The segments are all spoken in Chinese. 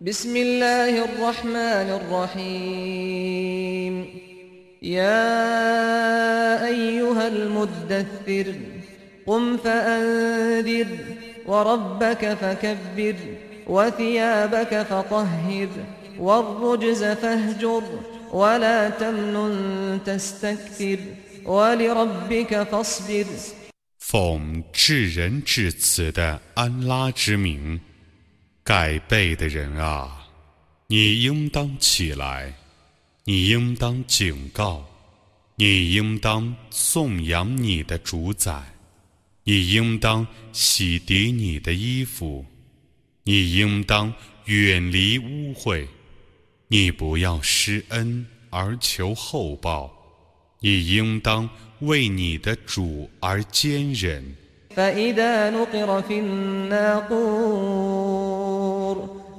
بسم الله الرحمن الرحيم يا أيها المدثر قم فأنذر وربك فكبر وثيابك فطهر والرجز فاهجر ولا تمنن تستكثر ولربك فاصبر 奉至仁至慈的安拉之名， 盖被的人啊，你应当起来，你应当警告，你应当颂扬你的主宰，你应当洗涤你的衣服，你应当远离污秽，你不要施恩而求厚报，你应当。为你的主而坚忍。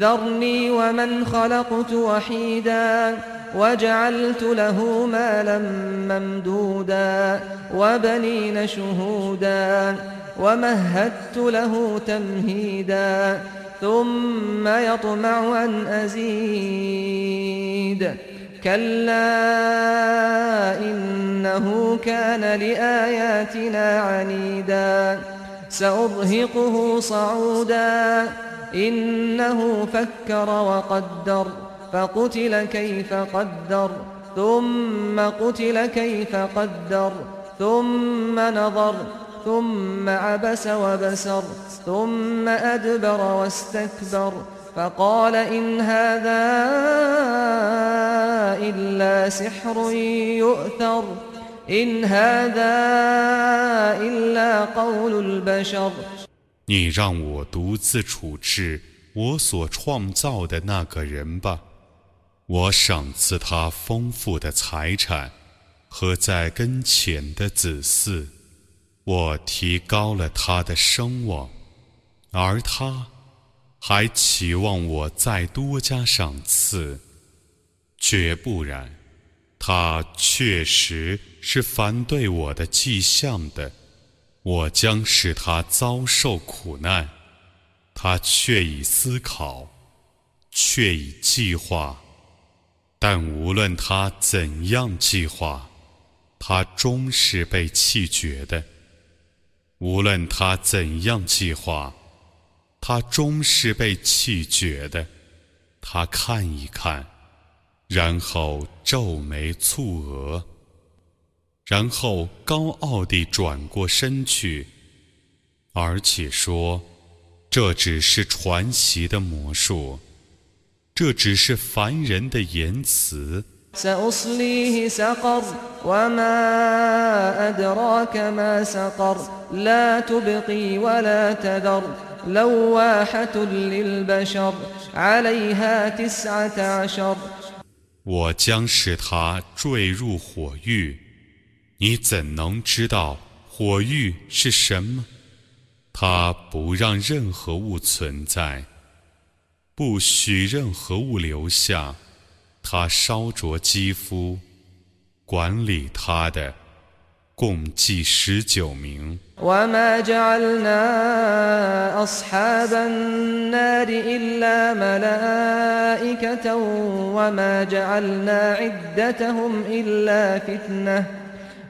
ذرني ومن خلقت وحيدا وجعلت له مالا ممدودا وبنين شهودا ومهدت له تمهيدا ثم يطمع أن أزيد كلا إنه كان لآياتنا عنيدا سأرهقه صعودا إنه فكر وقدر فقتل كيف قدر ثم قتل كيف قدر ثم نظر ثم عبس وبسر ثم أدبر واستكبر فقال إن هذا إلا سحر يؤثر إن هذا إلا قول البشر. 你让我独自处置我所创造的那个人吧，我赏赐他丰富的财产和在跟前的子嗣，我提高了他的声望，而他。还期望我再多加赏赐，绝不然，他确实是反对我的迹象的，我将使他遭受苦难。他却已思考，却已计划，但无论他怎样计划，他终是被弃绝的。无论他怎样计划。他终是被气绝的。他看一看，然后皱眉蹙额，然后高傲地转过身去，而且说：“这只是传习的魔术，这只是凡人的言辞。” لواحة للبشر عليها تسعة عشر 我将使它坠入火狱， 你怎能知道火狱是什么？它不让任何物存在，不许任何物留下，它烧灼肌肤，管理它的。共计十九名。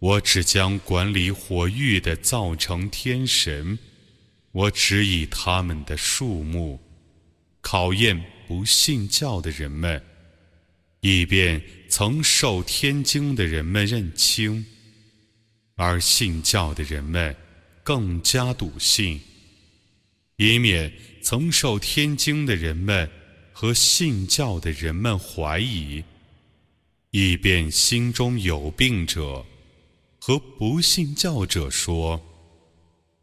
我只将管理火域的造成天神，我只以他们的数目考验不信教的人们，以便曾受天经的人们认清，而信教的人们更加笃信，以免曾受天经的人们和信教的人们怀疑，以便心中有病者。和不信教者说：“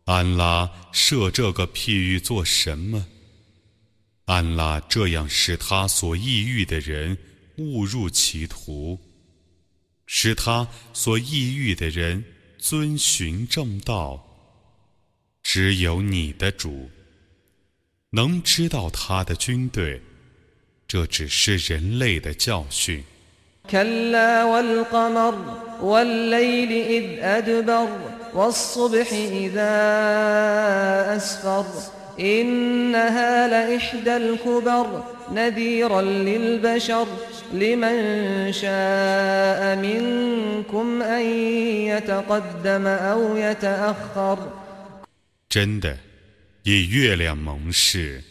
安拉设这个譬喻做什么？安拉这样使他所抑郁的人误入歧途，使他所抑郁的人遵循正道。只有你的主能知道他的军队，这只是人类的教训。” كلا والقمر والليل إذ أدبر والصبح إذا أسفر إنها لإحدى الكبر نذيرا للبشر لمن شاء منكم أن يتقدم أو يتأخر 真的，以月亮蒙示，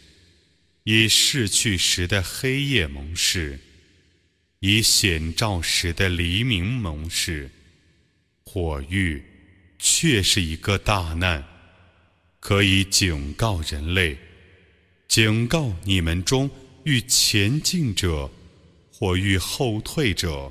以逝去时的黑夜蒙示。 以显照时的黎明盟誓，火域却是一个大难，可以警告人类，警告你们中欲前进者或欲后退者。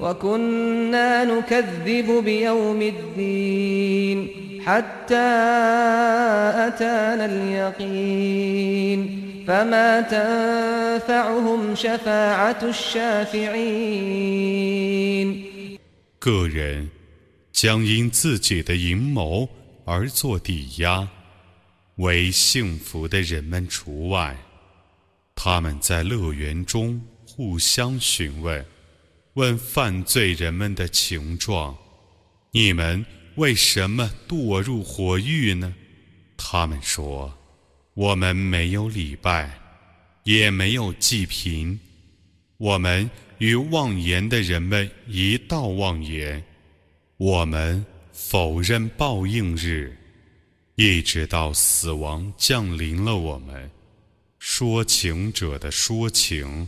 وكنا نكذب بيوم الدين حتى أتانا اليقين فما تنفعهم شفاعة الشافعين 个人将因自己的阴谋而做抵押，为幸福的人们除外。他们在乐园中互相询问。 问犯罪人们的情状，你们为什么堕入火狱呢？他们说：“我们没有礼拜，也没有祭品，我们与妄言的人们一道妄言，我们否认报应日，一直到死亡降临了我们。说情者的说情。”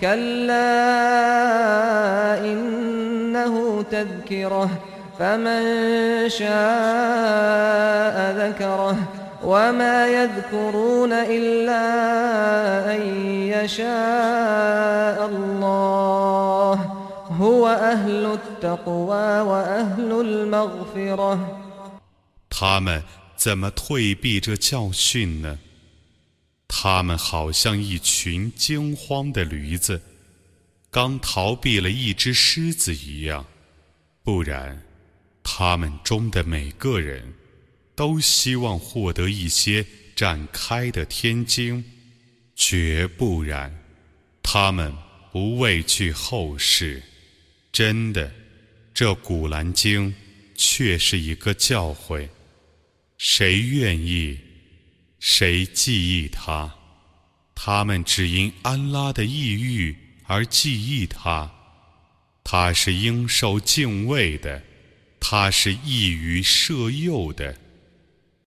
كلا إنه تذكرة فمن شاء ذكره وما يذكرون إلا أن يشاء الله هو أهل التقوى وأهل المغفرة 他们怎么退避这教训呢？ 他们好像一群惊慌的驴子，刚逃避了一只狮子一样。不然，他们中的每个人都希望获得一些展开的天经，绝不然，他们不畏惧后世。真的，这古兰经却是一个教诲，谁愿意？谁记忆他？他们只因安拉的抑郁而记忆他。他是应受敬畏的，他是易于摄诱的。